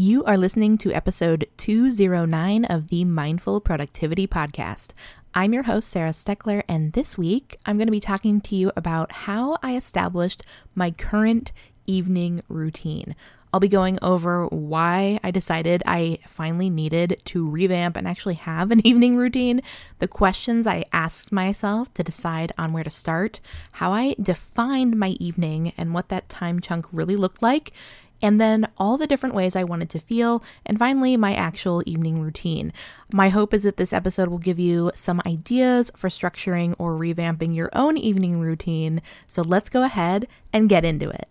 You are listening to episode 209 of the Mindful Productivity Podcast. I'm your host, Sarah Steckler, and this week I'm going to be talking to you about how I established my current evening routine. I'll be going over why I decided I finally needed to revamp and actually have an evening routine, the questions I asked myself to decide on where to start, how I defined my evening and what that time chunk really looked like, and then all the different ways I wanted to feel, and finally, my actual evening routine. My hope is that this episode will give you some ideas for structuring or revamping your own evening routine. So let's go ahead and get into it.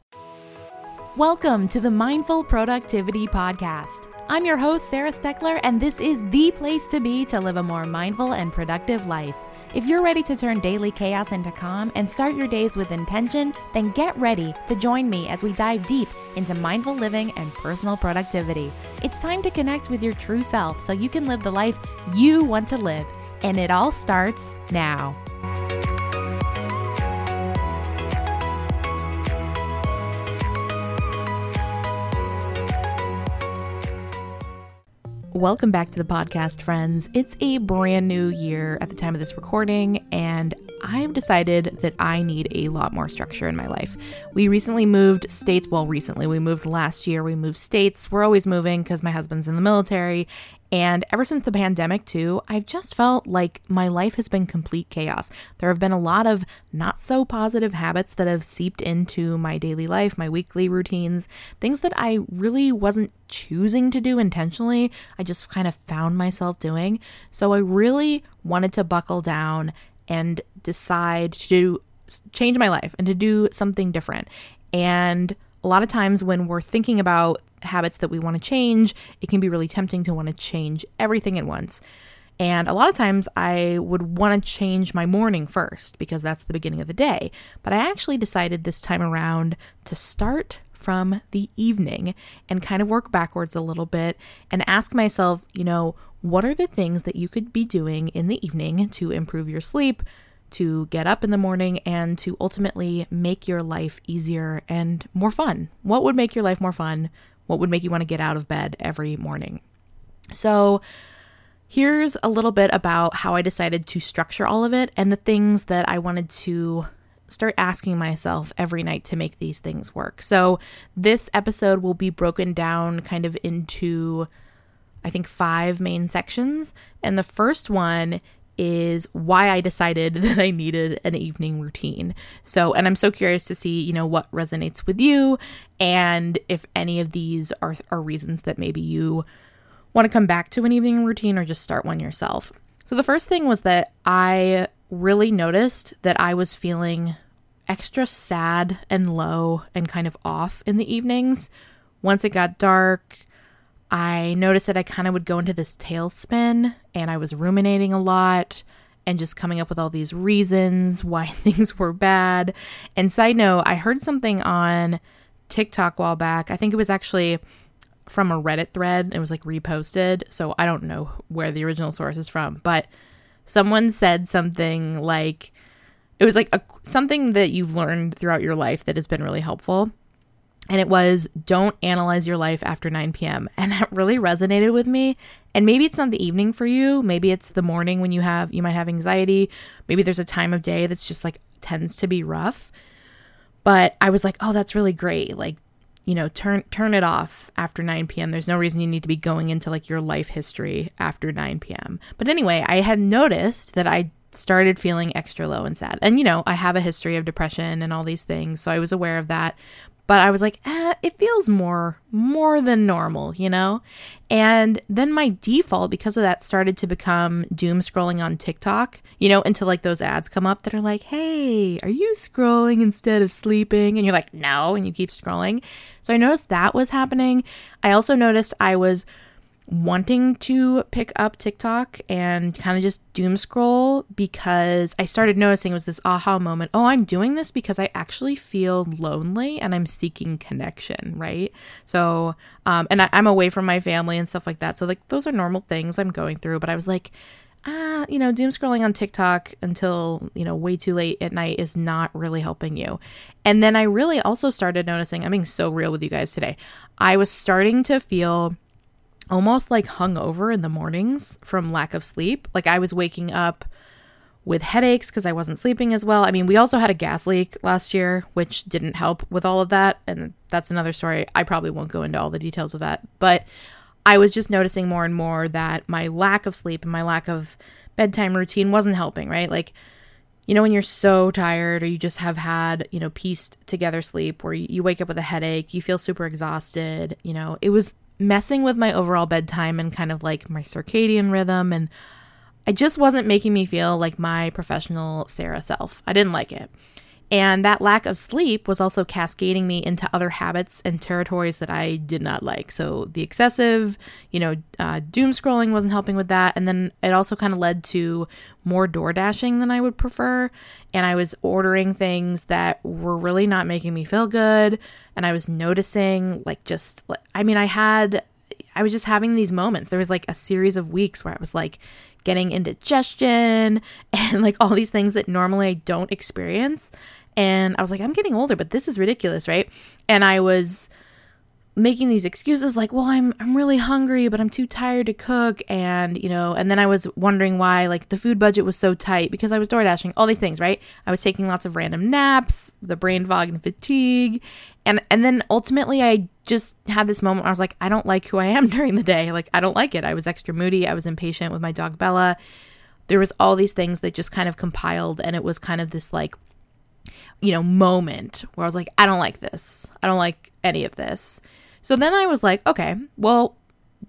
Welcome to the Mindful Productivity Podcast. I'm your host, Sarah Steckler, and this is the place to be to live a more mindful and productive life. If you're ready to turn daily chaos into calm and start your days with intention, then get ready to join me as we dive deep into mindful living and personal productivity. It's time to connect with your true self so you can live the life you want to live. And it all starts now. Welcome back to the podcast, friends. It's a brand new year at the time of this recording, and I've decided that I need a lot more structure in my life. We recently moved states. Well, recently, we moved last year. We moved states. We're always moving because my husband's in the military, and ever since the pandemic, too, I've just felt like my life has been complete chaos. There have been a lot of not so positive habits that have seeped into my daily life, my weekly routines, things that I really wasn't choosing to do intentionally. I just kind of found myself doing. So I really wanted to buckle down and decide to change my life and to do something different. And a lot of times when we're thinking about habits that we want to change, it can be really tempting to want to change everything at once. And a lot of times I would want to change my morning first because that's the beginning of the day. But I actually decided this time around to start from the evening and kind of work backwards a little bit and ask myself, you know, what are the things that you could be doing in the evening to improve your sleep, to get up in the morning, and to ultimately make your life easier and more fun? What would make your life more fun? What would make you want to get out of bed every morning? So, here's a little bit about how I decided to structure all of it and the things that I wanted to start asking myself every night to make these things work. So, this episode will be broken down kind of into, I think, five main sections. And the first one is why I decided that I needed an evening routine. So, and I'm so curious to see, you know, what resonates with you and if any of these are are reasons that maybe you want to come back to an evening routine or just start one yourself. So, the first thing was that I really noticed that I was feeling extra sad and low and kind of off in the evenings. Once it got dark, I noticed that I kind of would go into this tailspin and I was ruminating a lot and just coming up with all these reasons why things were bad. And side note, I heard something on TikTok while back. I think it was actually from a Reddit thread. It was like reposted. So I don't know where the original source is from, but someone said something like it was like a, something that you've learned throughout your life that has been really helpful and it was don't analyze your life after 9 p.m. And that really resonated with me. And maybe it's not the evening for you. Maybe it's the morning when you have, you might have anxiety. Maybe there's a time of day that's just like tends to be rough. But I was like, oh, that's really great. Like, you know, turn turn it off after 9 p.m. There's no reason you need to be going into like your life history after 9 p.m. But anyway, I had noticed that I started feeling extra low and sad. And you know, I have a history of depression and all these things, so I was aware of that but I was like, eh, it feels more more than normal, you know? And then my default because of that started to become doom scrolling on TikTok, you know, until like those ads come up that are like, "Hey, are you scrolling instead of sleeping?" And you're like, "No," and you keep scrolling. So I noticed that was happening. I also noticed I was wanting to pick up TikTok and kind of just doom scroll because I started noticing it was this aha moment. Oh, I'm doing this because I actually feel lonely and I'm seeking connection, right? So, um, and I, I'm away from my family and stuff like that. So, like, those are normal things I'm going through. But I was like, ah, you know, doom scrolling on TikTok until, you know, way too late at night is not really helping you. And then I really also started noticing, I'm being so real with you guys today. I was starting to feel almost like hungover in the mornings from lack of sleep. Like I was waking up with headaches because I wasn't sleeping as well. I mean, we also had a gas leak last year, which didn't help with all of that. And that's another story. I probably won't go into all the details of that. But I was just noticing more and more that my lack of sleep and my lack of bedtime routine wasn't helping, right? Like, you know, when you're so tired or you just have had, you know, pieced together sleep where you wake up with a headache, you feel super exhausted, you know, it was messing with my overall bedtime and kind of like my circadian rhythm. And I just wasn't making me feel like my professional Sarah self. I didn't like it. And that lack of sleep was also cascading me into other habits and territories that I did not like. So the excessive, you know, uh, doom scrolling wasn't helping with that. And then it also kind of led to more door dashing than I would prefer. And I was ordering things that were really not making me feel good. And I was noticing, like, just, I mean, I had, I was just having these moments. There was like a series of weeks where I was like, getting indigestion and like all these things that normally I don't experience. And I was like, I'm getting older, but this is ridiculous, right? And I was making these excuses like, well, I'm I'm really hungry, but I'm too tired to cook and, you know, and then I was wondering why like the food budget was so tight because I was door dashing, all these things, right? I was taking lots of random naps, the brain fog and fatigue. And and then ultimately I just had this moment where I was like, I don't like who I am during the day. Like I don't like it. I was extra moody, I was impatient with my dog Bella. There was all these things that just kind of compiled and it was kind of this like you know, moment where I was like, I don't like this. I don't like any of this. So then I was like, okay, well,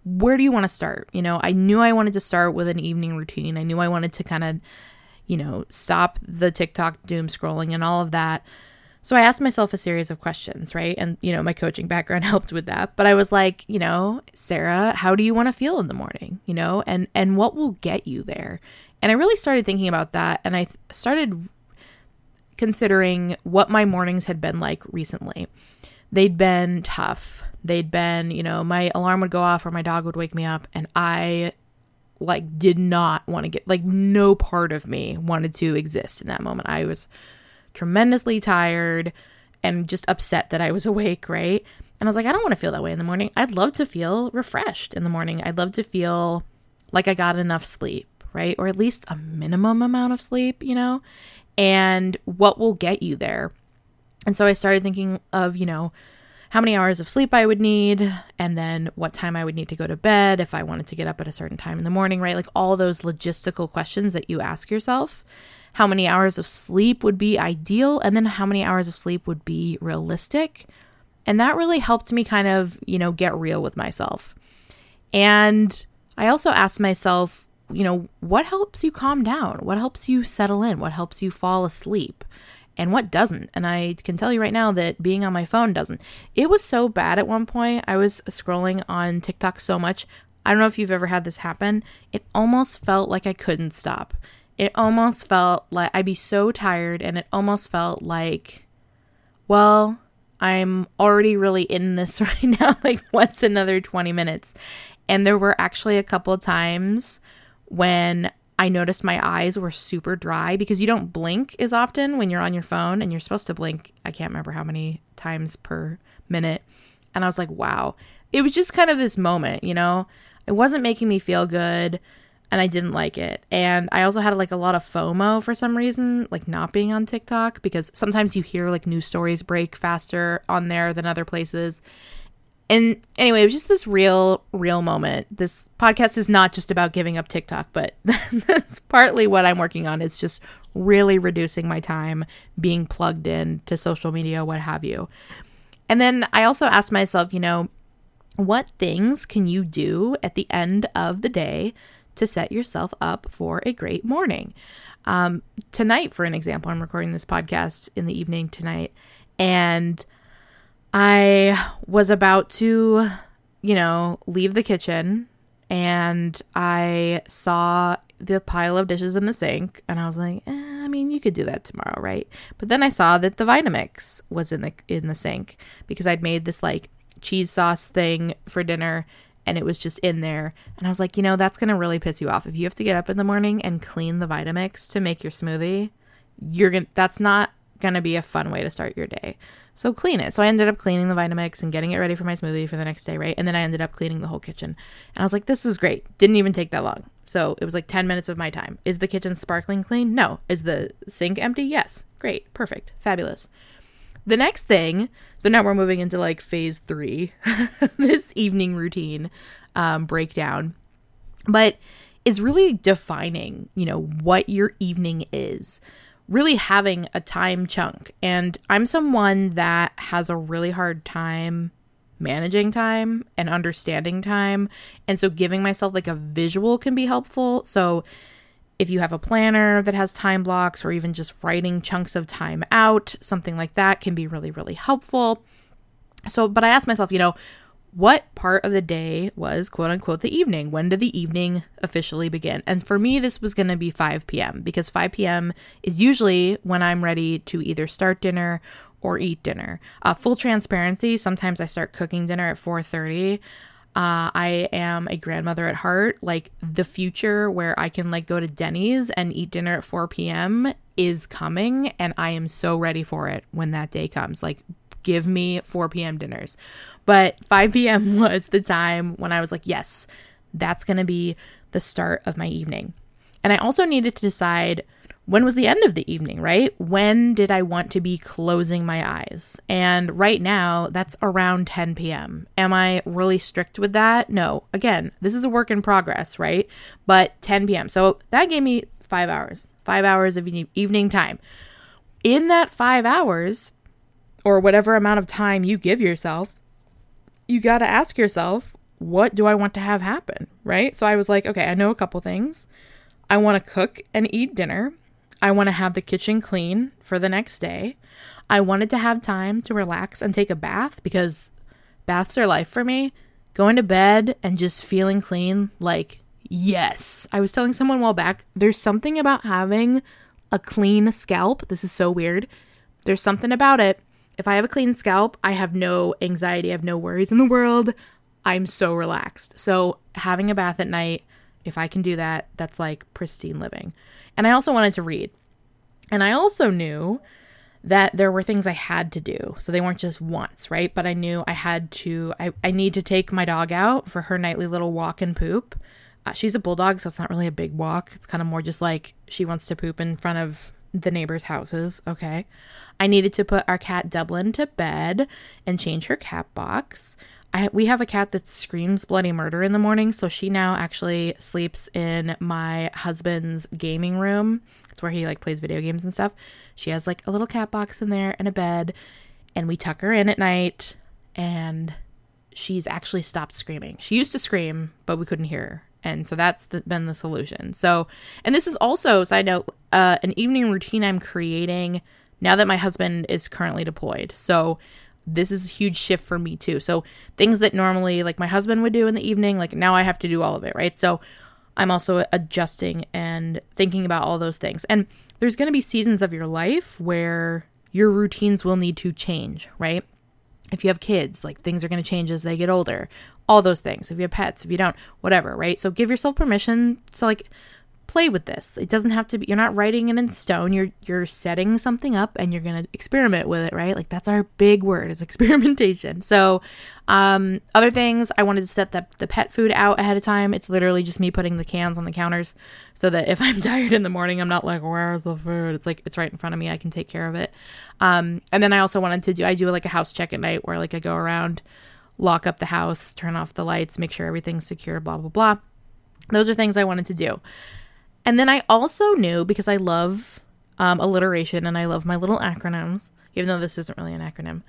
where do you want to start? You know, I knew I wanted to start with an evening routine. I knew I wanted to kind of, you know, stop the TikTok doom scrolling and all of that. So I asked myself a series of questions, right? And, you know, my coaching background helped with that. But I was like, you know, Sarah, how do you want to feel in the morning? You know, and and what will get you there? And I really started thinking about that and I th- started considering what my mornings had been like recently. They'd been tough. They'd been, you know, my alarm would go off or my dog would wake me up and I like did not want to get like no part of me wanted to exist in that moment. I was tremendously tired and just upset that I was awake, right? And I was like, I don't want to feel that way in the morning. I'd love to feel refreshed in the morning. I'd love to feel like I got enough sleep, right? Or at least a minimum amount of sleep, you know? And what will get you there. And so I started thinking of, you know, how many hours of sleep I would need, and then what time I would need to go to bed if I wanted to get up at a certain time in the morning, right? Like all those logistical questions that you ask yourself. How many hours of sleep would be ideal, and then how many hours of sleep would be realistic. And that really helped me kind of, you know, get real with myself. And I also asked myself, you know, what helps you calm down? What helps you settle in? What helps you fall asleep? And what doesn't? And I can tell you right now that being on my phone doesn't. It was so bad at one point. I was scrolling on TikTok so much. I don't know if you've ever had this happen. It almost felt like I couldn't stop. It almost felt like I'd be so tired, and it almost felt like, well, I'm already really in this right now. like, what's another 20 minutes? And there were actually a couple of times when I noticed my eyes were super dry because you don't blink as often when you're on your phone and you're supposed to blink. I can't remember how many times per minute. And I was like, wow. It was just kind of this moment, you know? It wasn't making me feel good and I didn't like it. And I also had like a lot of FOMO for some reason, like not being on TikTok because sometimes you hear like news stories break faster on there than other places. And anyway, it was just this real, real moment. This podcast is not just about giving up TikTok, but that's partly what I'm working on. It's just really reducing my time being plugged in to social media, what have you. And then I also asked myself, you know, what things can you do at the end of the day to set yourself up for a great morning? Um, tonight, for an example, I'm recording this podcast in the evening tonight, and I was about to, you know, leave the kitchen and I saw the pile of dishes in the sink and I was like, eh, I mean, you could do that tomorrow, right? But then I saw that the Vitamix was in the in the sink because I'd made this like cheese sauce thing for dinner and it was just in there. And I was like, you know, that's going to really piss you off. If you have to get up in the morning and clean the Vitamix to make your smoothie, you're going to, that's not going to be a fun way to start your day. So clean it. So I ended up cleaning the Vitamix and getting it ready for my smoothie for the next day, right? And then I ended up cleaning the whole kitchen. And I was like, this was great. Didn't even take that long. So it was like 10 minutes of my time. Is the kitchen sparkling clean? No. Is the sink empty? Yes. Great. Perfect. Fabulous. The next thing, so now we're moving into like phase three, this evening routine um, breakdown, but is really defining, you know, what your evening is really having a time chunk. And I'm someone that has a really hard time managing time and understanding time. And so giving myself like a visual can be helpful. So if you have a planner that has time blocks or even just writing chunks of time out, something like that can be really, really helpful. So, but I asked myself, you know, what part of the day was quote unquote the evening? When did the evening officially begin? And for me, this was going to be 5 p.m. because 5 p.m. is usually when I'm ready to either start dinner or eat dinner. Uh, full transparency, sometimes I start cooking dinner at 4:30. Uh, I am a grandmother at heart. Like the future where I can like go to Denny's and eat dinner at 4 p.m. is coming, and I am so ready for it when that day comes. Like give me 4 p.m. dinners. But 5 p.m. was the time when I was like, yes, that's going to be the start of my evening. And I also needed to decide when was the end of the evening, right? When did I want to be closing my eyes? And right now, that's around 10 p.m. Am I really strict with that? No. Again, this is a work in progress, right? But 10 p.m. So that gave me five hours, five hours of evening time. In that five hours, or whatever amount of time you give yourself, you got to ask yourself, what do I want to have happen? Right? So I was like, okay, I know a couple things. I want to cook and eat dinner. I want to have the kitchen clean for the next day. I wanted to have time to relax and take a bath because baths are life for me. Going to bed and just feeling clean, like, yes. I was telling someone while back, there's something about having a clean scalp. This is so weird. There's something about it if I have a clean scalp, I have no anxiety, I have no worries in the world. I'm so relaxed. So, having a bath at night, if I can do that, that's like pristine living. And I also wanted to read. And I also knew that there were things I had to do. So they weren't just once, right? But I knew I had to, I, I need to take my dog out for her nightly little walk and poop. Uh, she's a bulldog, so it's not really a big walk. It's kind of more just like she wants to poop in front of the neighbors' houses. Okay. I needed to put our cat Dublin to bed and change her cat box. I, we have a cat that screams bloody murder in the morning, so she now actually sleeps in my husband's gaming room. It's where he like plays video games and stuff. She has like a little cat box in there and a bed, and we tuck her in at night, and she's actually stopped screaming. She used to scream, but we couldn't hear her. And so that's the, been the solution. So, and this is also, side note, uh, an evening routine I'm creating now that my husband is currently deployed. So, this is a huge shift for me too. So, things that normally like my husband would do in the evening, like now I have to do all of it, right? So, I'm also adjusting and thinking about all those things. And there's going to be seasons of your life where your routines will need to change, right? If you have kids, like things are going to change as they get older all those things. If you have pets, if you don't, whatever, right? So give yourself permission to like play with this. It doesn't have to be you're not writing it in stone. You're you're setting something up and you're going to experiment with it, right? Like that's our big word is experimentation. So, um other things, I wanted to set the the pet food out ahead of time. It's literally just me putting the cans on the counters so that if I'm tired in the morning, I'm not like, "Where's the food?" It's like it's right in front of me. I can take care of it. Um and then I also wanted to do I do like a house check at night where like I go around lock up the house, turn off the lights, make sure everything's secure, blah, blah, blah. Those are things I wanted to do. And then I also knew because I love um, alliteration and I love my little acronyms, even though this isn't really an acronym.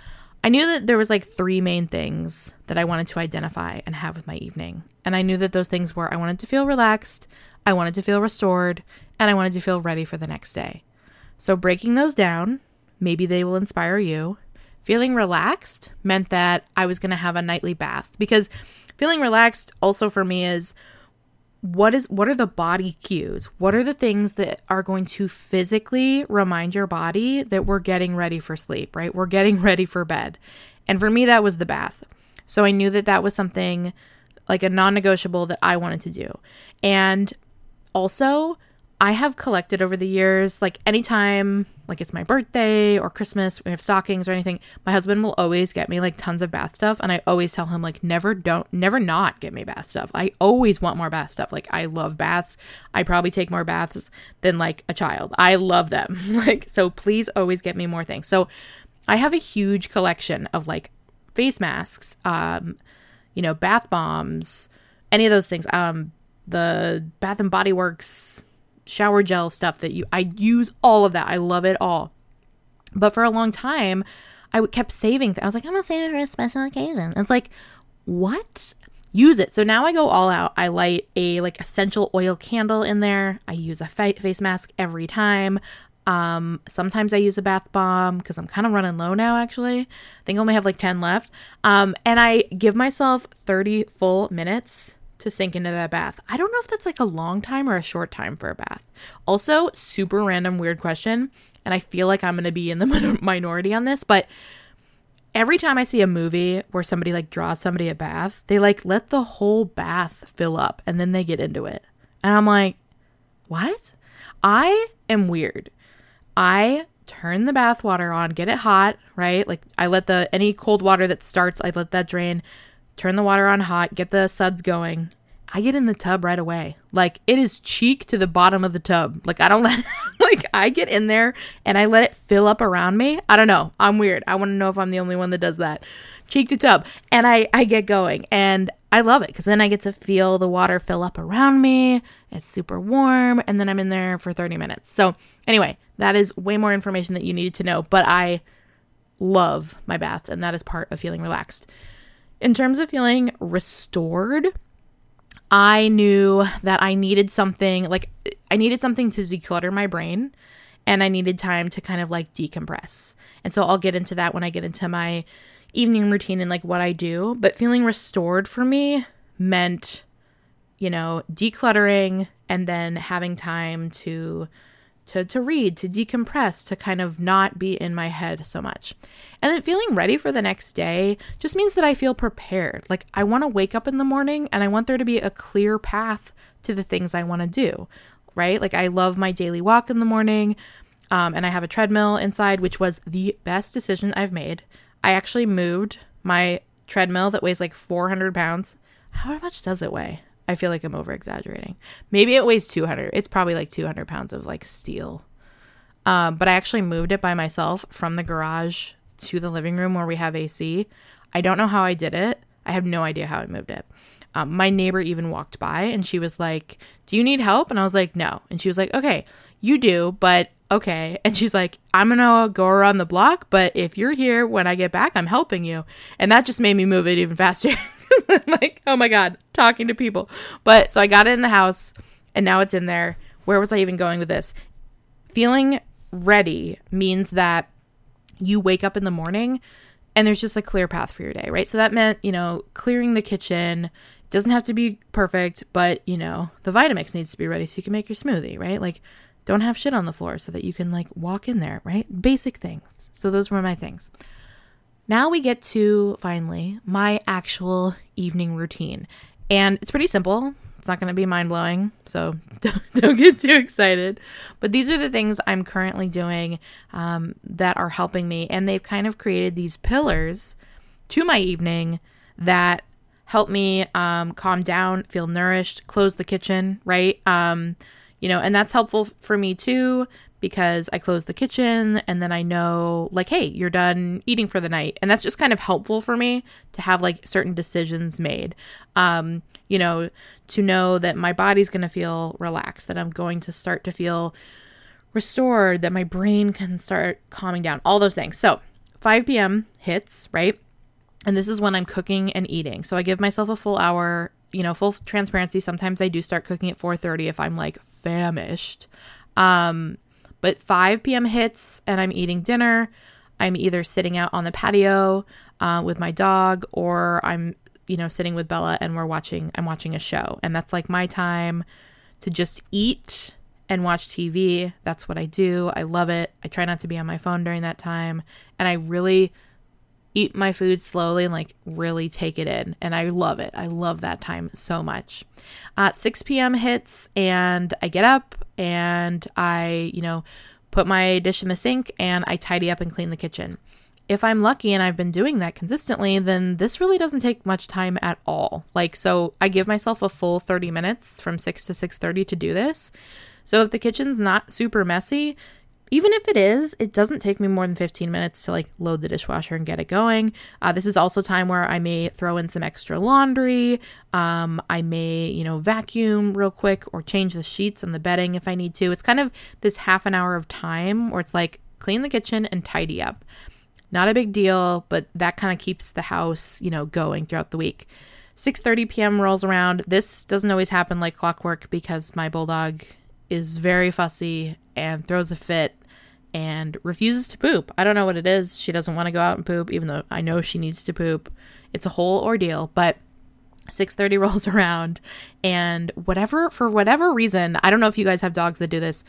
I knew that there was like three main things that I wanted to identify and have with my evening. And I knew that those things were I wanted to feel relaxed, I wanted to feel restored, and I wanted to feel ready for the next day. So breaking those down, maybe they will inspire you Feeling relaxed meant that I was going to have a nightly bath because feeling relaxed also for me is what is what are the body cues? What are the things that are going to physically remind your body that we're getting ready for sleep, right? We're getting ready for bed. And for me that was the bath. So I knew that that was something like a non negotiable that I wanted to do. And also, I have collected over the years, like anytime, like it's my birthday or Christmas, we have stockings or anything, my husband will always get me like tons of bath stuff. And I always tell him, like, never don't, never not get me bath stuff. I always want more bath stuff. Like, I love baths. I probably take more baths than like a child. I love them. like, so please always get me more things. So I have a huge collection of like face masks, um, you know, bath bombs, any of those things. Um, the Bath and Body Works shower gel stuff that you I use all of that. I love it all. But for a long time, I kept saving. Th- I was like, I'm gonna save it for a special occasion. And it's like, what? Use it. So now I go all out. I light a like essential oil candle in there. I use a fa- face mask every time. Um, sometimes I use a bath bomb because I'm kind of running low now, actually. I think I only have like 10 left. Um, and I give myself 30 full minutes to sink into that bath. I don't know if that's like a long time or a short time for a bath. Also, super random, weird question. And I feel like I'm going to be in the minority on this, but every time I see a movie where somebody like draws somebody a bath, they like let the whole bath fill up and then they get into it. And I'm like, what? I am weird. I turn the bath water on, get it hot, right? Like I let the any cold water that starts, I let that drain turn the water on hot, get the suds going. I get in the tub right away. Like it is cheek to the bottom of the tub. Like I don't let like I get in there and I let it fill up around me. I don't know. I'm weird. I want to know if I'm the only one that does that. Cheek to tub. And I I get going and I love it cuz then I get to feel the water fill up around me. It's super warm and then I'm in there for 30 minutes. So, anyway, that is way more information that you needed to know, but I love my baths and that is part of feeling relaxed. In terms of feeling restored, I knew that I needed something like I needed something to declutter my brain and I needed time to kind of like decompress. And so I'll get into that when I get into my evening routine and like what I do. But feeling restored for me meant, you know, decluttering and then having time to to, to read, to decompress, to kind of not be in my head so much. And then feeling ready for the next day just means that I feel prepared. Like I want to wake up in the morning and I want there to be a clear path to the things I want to do, right? Like I love my daily walk in the morning. Um, and I have a treadmill inside, which was the best decision I've made. I actually moved my treadmill that weighs like 400 pounds. How much does it weigh? I feel like I'm over exaggerating. Maybe it weighs 200. It's probably like 200 pounds of like steel. Um, but I actually moved it by myself from the garage to the living room where we have AC. I don't know how I did it. I have no idea how I moved it. Um, my neighbor even walked by and she was like, Do you need help? And I was like, No. And she was like, Okay, you do, but okay. And she's like, I'm gonna go around the block, but if you're here when I get back, I'm helping you. And that just made me move it even faster. like, oh my God, talking to people. But so I got it in the house and now it's in there. Where was I even going with this? Feeling ready means that you wake up in the morning and there's just a clear path for your day, right? So that meant, you know, clearing the kitchen. Doesn't have to be perfect, but, you know, the Vitamix needs to be ready so you can make your smoothie, right? Like, don't have shit on the floor so that you can, like, walk in there, right? Basic things. So those were my things. Now we get to finally my actual evening routine. And it's pretty simple. It's not going to be mind blowing, so don't, don't, get too excited. But these are the things I'm currently doing um, that are helping me. And they've kind of created these pillars to my evening that help me um, calm down, feel nourished, close the kitchen, right? Um, you know, and that's helpful for me too because I close the kitchen and then I know, like, hey, you're done eating for the night. And that's just kind of helpful for me to have like certain decisions made. Um, you know, to know that my body's going to feel relaxed, that I'm going to start to feel restored, that my brain can start calming down, all those things. So 5 p.m. hits, right? And this is when I'm cooking and eating. So I give myself a full hour, you know, full transparency. Sometimes I do start cooking at 4:30 if I'm like famished. Um, but 5 p.m. hits and I'm eating dinner. I'm either sitting out on the patio uh, with my dog or I'm, you know, sitting with Bella and we're watching, I'm watching a show. And that's like my time to just eat and watch TV. That's what I do. I love it. I try not to be on my phone during that time. And I really, eat my food slowly and like really take it in. And I love it. I love that time so much. Uh, 6 p.m. hits and I get up and I, you know, put my dish in the sink and I tidy up and clean the kitchen. If I'm lucky and I've been doing that consistently, then this really doesn't take much time at all. Like so I give myself a full 30 minutes from 6 to 6:30 to do this. So if the kitchen's not super messy, even if it is, it doesn't take me more than 15 minutes to like load the dishwasher and get it going. Uh, this is also time where I may throw in some extra laundry. Um, I may, you know, vacuum real quick or change the sheets and the bedding if I need to. It's kind of this half an hour of time where it's like clean the kitchen and tidy up. Not a big deal, but that kind of keeps the house, you know, going throughout the week. 6:30 p.m. rolls around. This doesn't always happen like clockwork because my bulldog is very fussy and throws a fit and refuses to poop. I don't know what it is. She doesn't want to go out and poop even though I know she needs to poop. It's a whole ordeal, but 6:30 rolls around and whatever for whatever reason, I don't know if you guys have dogs that do this.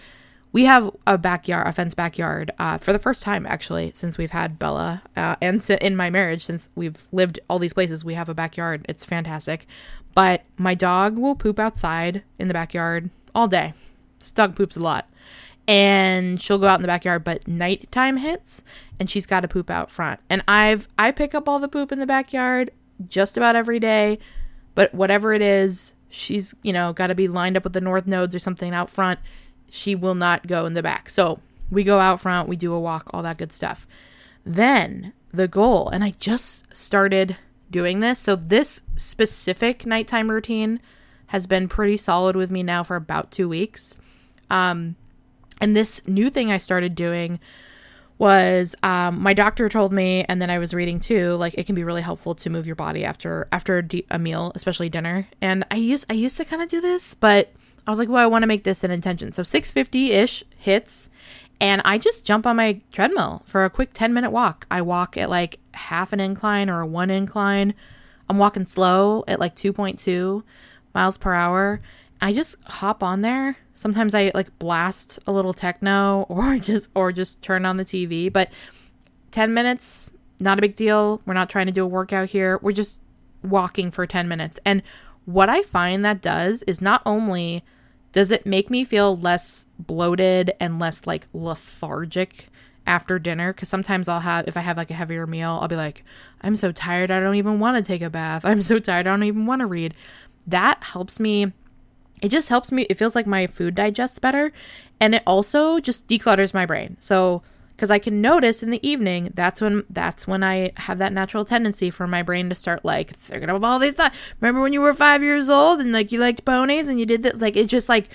We have a backyard, a fenced backyard, uh, for the first time actually since we've had Bella, uh, and si- in my marriage since we've lived all these places. We have a backyard. It's fantastic, but my dog will poop outside in the backyard all day. This dog poops a lot and she'll go out in the backyard but nighttime hits and she's got to poop out front. And i've i pick up all the poop in the backyard just about every day but whatever it is she's you know got to be lined up with the north nodes or something out front. She will not go in the back. So we go out front we do a walk all that good stuff. Then the goal and i just started doing this. So this specific nighttime routine has been pretty solid with me now for about two weeks. Um and this new thing I started doing was um, my doctor told me, and then I was reading too, like it can be really helpful to move your body after after a, a meal, especially dinner. And I used I used to kind of do this, but I was like, well, I want to make this an intention. So 650 ish hits, and I just jump on my treadmill for a quick 10 minute walk. I walk at like half an incline or a one incline. I'm walking slow at like 2.2 miles per hour. I just hop on there Sometimes I like blast a little techno or just or just turn on the TV, but 10 minutes not a big deal. We're not trying to do a workout here. We're just walking for 10 minutes. And what I find that does is not only does it make me feel less bloated and less like lethargic after dinner because sometimes I'll have if I have like a heavier meal, I'll be like, I'm so tired, I don't even want to take a bath. I'm so tired, I don't even want to read. That helps me it just helps me it feels like my food digests better and it also just declutters my brain. So because i can notice in the evening that's when that's when i have that natural tendency for my brain to start like thinking of all these thoughts remember when you were five years old and like you liked ponies and you did this like it's just like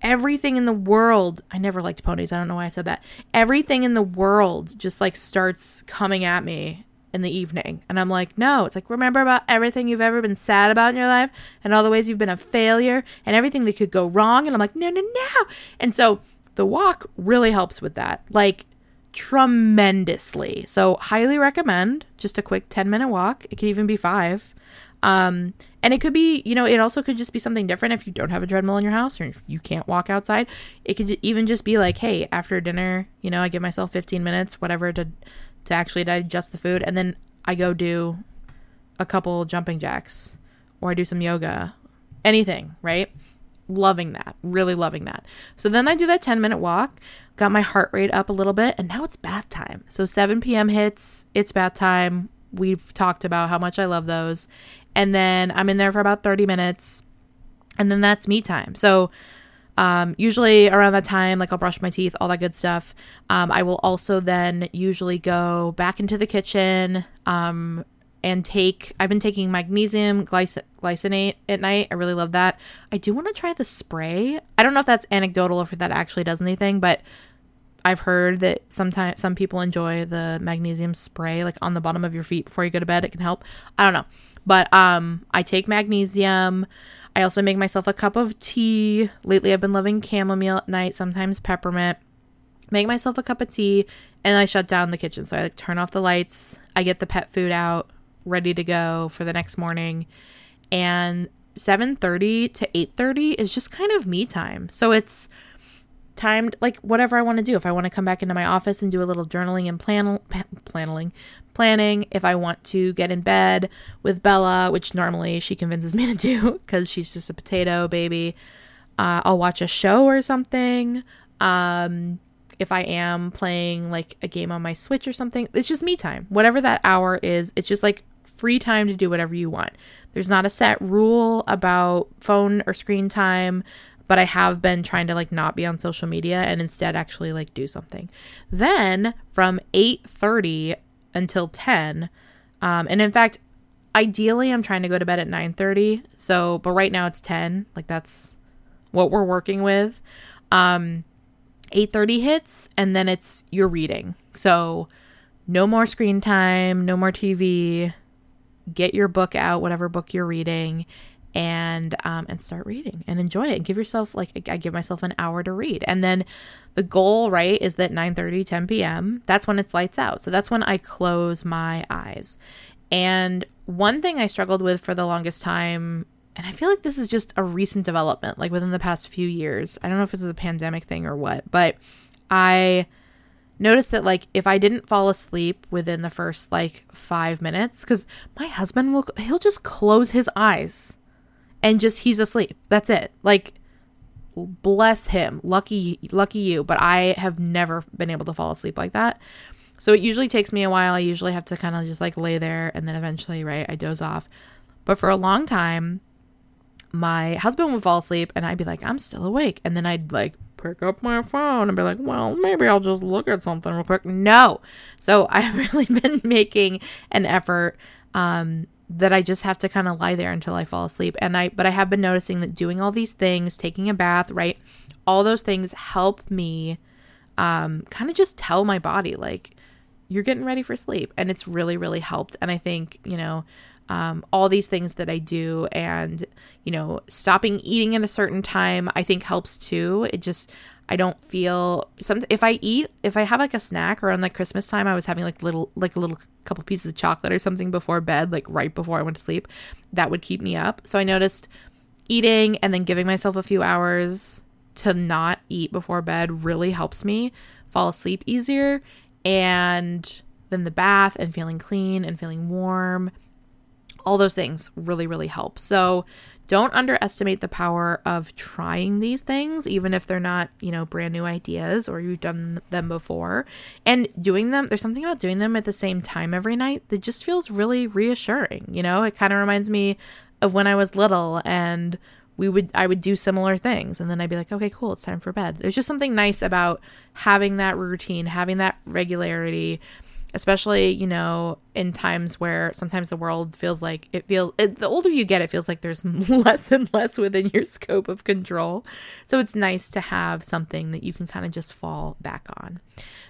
everything in the world i never liked ponies i don't know why i said that. Everything in the world just like starts coming at me in the evening. And I'm like, no, it's like, remember about everything you've ever been sad about in your life and all the ways you've been a failure and everything that could go wrong. And I'm like, no, no, no. And so the walk really helps with that, like tremendously. So, highly recommend just a quick 10 minute walk. It could even be five. Um, and it could be, you know, it also could just be something different if you don't have a treadmill in your house or you can't walk outside. It could even just be like, hey, after dinner, you know, I give myself 15 minutes, whatever, to to actually digest the food. And then I go do a couple jumping jacks or I do some yoga, anything, right? Loving that, really loving that. So then I do that 10 minute walk, got my heart rate up a little bit, and now it's bath time. So 7 p.m. hits, it's bath time. We've talked about how much I love those. And then I'm in there for about 30 minutes, and then that's me time. So um, usually around that time, like I'll brush my teeth, all that good stuff. Um, I will also then usually go back into the kitchen um, and take. I've been taking magnesium glyc- glycinate at night. I really love that. I do want to try the spray. I don't know if that's anecdotal or if that actually does anything, but I've heard that sometimes some people enjoy the magnesium spray like on the bottom of your feet before you go to bed. It can help. I don't know, but um, I take magnesium. I also make myself a cup of tea. Lately, I've been loving chamomile at night, sometimes peppermint. Make myself a cup of tea, and I shut down the kitchen. So I like turn off the lights. I get the pet food out, ready to go for the next morning, and 7:30 to 8:30 is just kind of me time. So it's time like whatever I want to do. If I want to come back into my office and do a little journaling and plan planning, planning, if I want to get in bed with Bella, which normally she convinces me to do because she's just a potato baby, uh, I'll watch a show or something. Um, if I am playing like a game on my Switch or something, it's just me time. Whatever that hour is, it's just like free time to do whatever you want. There's not a set rule about phone or screen time but I have been trying to like not be on social media and instead actually like do something. Then from 8:30 until 10 um and in fact ideally I'm trying to go to bed at 9:30. So but right now it's 10. Like that's what we're working with. Um 8:30 hits and then it's your reading. So no more screen time, no more TV. Get your book out, whatever book you're reading, and um, and start reading and enjoy it. And give yourself like i give myself an hour to read. And then the goal right is that 9 30 10 p.m that's when it's lights out. So that's when i close my eyes. And one thing i struggled with for the longest time and i feel like this is just a recent development like within the past few years. I don't know if it's a pandemic thing or what but i noticed that like if I didn't fall asleep within the first like five minutes, because my husband will he'll just close his eyes and just he's asleep. That's it. Like bless him. Lucky lucky you, but I have never been able to fall asleep like that. So it usually takes me a while. I usually have to kind of just like lay there and then eventually, right, I doze off. But for a long time, my husband would fall asleep and I'd be like, I'm still awake. And then I'd like pick up my phone and be like, well, maybe I'll just look at something real quick. No. So I've really been making an effort um, that I just have to kind of lie there until I fall asleep. And I, but I have been noticing that doing all these things, taking a bath, right? All those things help me um, kind of just tell my body, like, you're getting ready for sleep. And it's really, really helped. And I think, you know, um, all these things that I do and, you know, stopping eating at a certain time, I think helps too. It just, I don't feel some if I eat if I have like a snack around like Christmas time I was having like little like a little couple pieces of chocolate or something before bed like right before I went to sleep that would keep me up. So I noticed eating and then giving myself a few hours to not eat before bed really helps me fall asleep easier and then the bath and feeling clean and feeling warm all those things really really help. So don't underestimate the power of trying these things, even if they're not, you know, brand new ideas or you've done them before. And doing them, there's something about doing them at the same time every night that just feels really reassuring. You know, it kind of reminds me of when I was little and we would I would do similar things and then I'd be like, okay, cool, it's time for bed. There's just something nice about having that routine, having that regularity especially you know in times where sometimes the world feels like it feels it, the older you get it feels like there's less and less within your scope of control so it's nice to have something that you can kind of just fall back on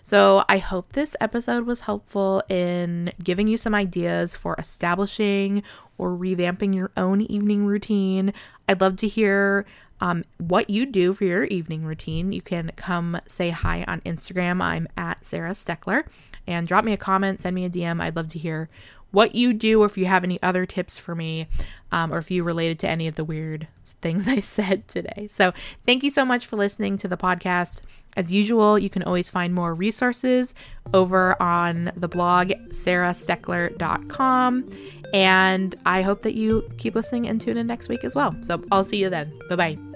so i hope this episode was helpful in giving you some ideas for establishing or revamping your own evening routine i'd love to hear um, what you do for your evening routine. You can come say hi on Instagram. I'm at Sarah Steckler and drop me a comment, send me a DM. I'd love to hear what you do, or if you have any other tips for me, um, or if you related to any of the weird things I said today. So, thank you so much for listening to the podcast. As usual, you can always find more resources over on the blog sarahsteckler.com. And I hope that you keep listening and tune in next week as well. So, I'll see you then. Bye bye.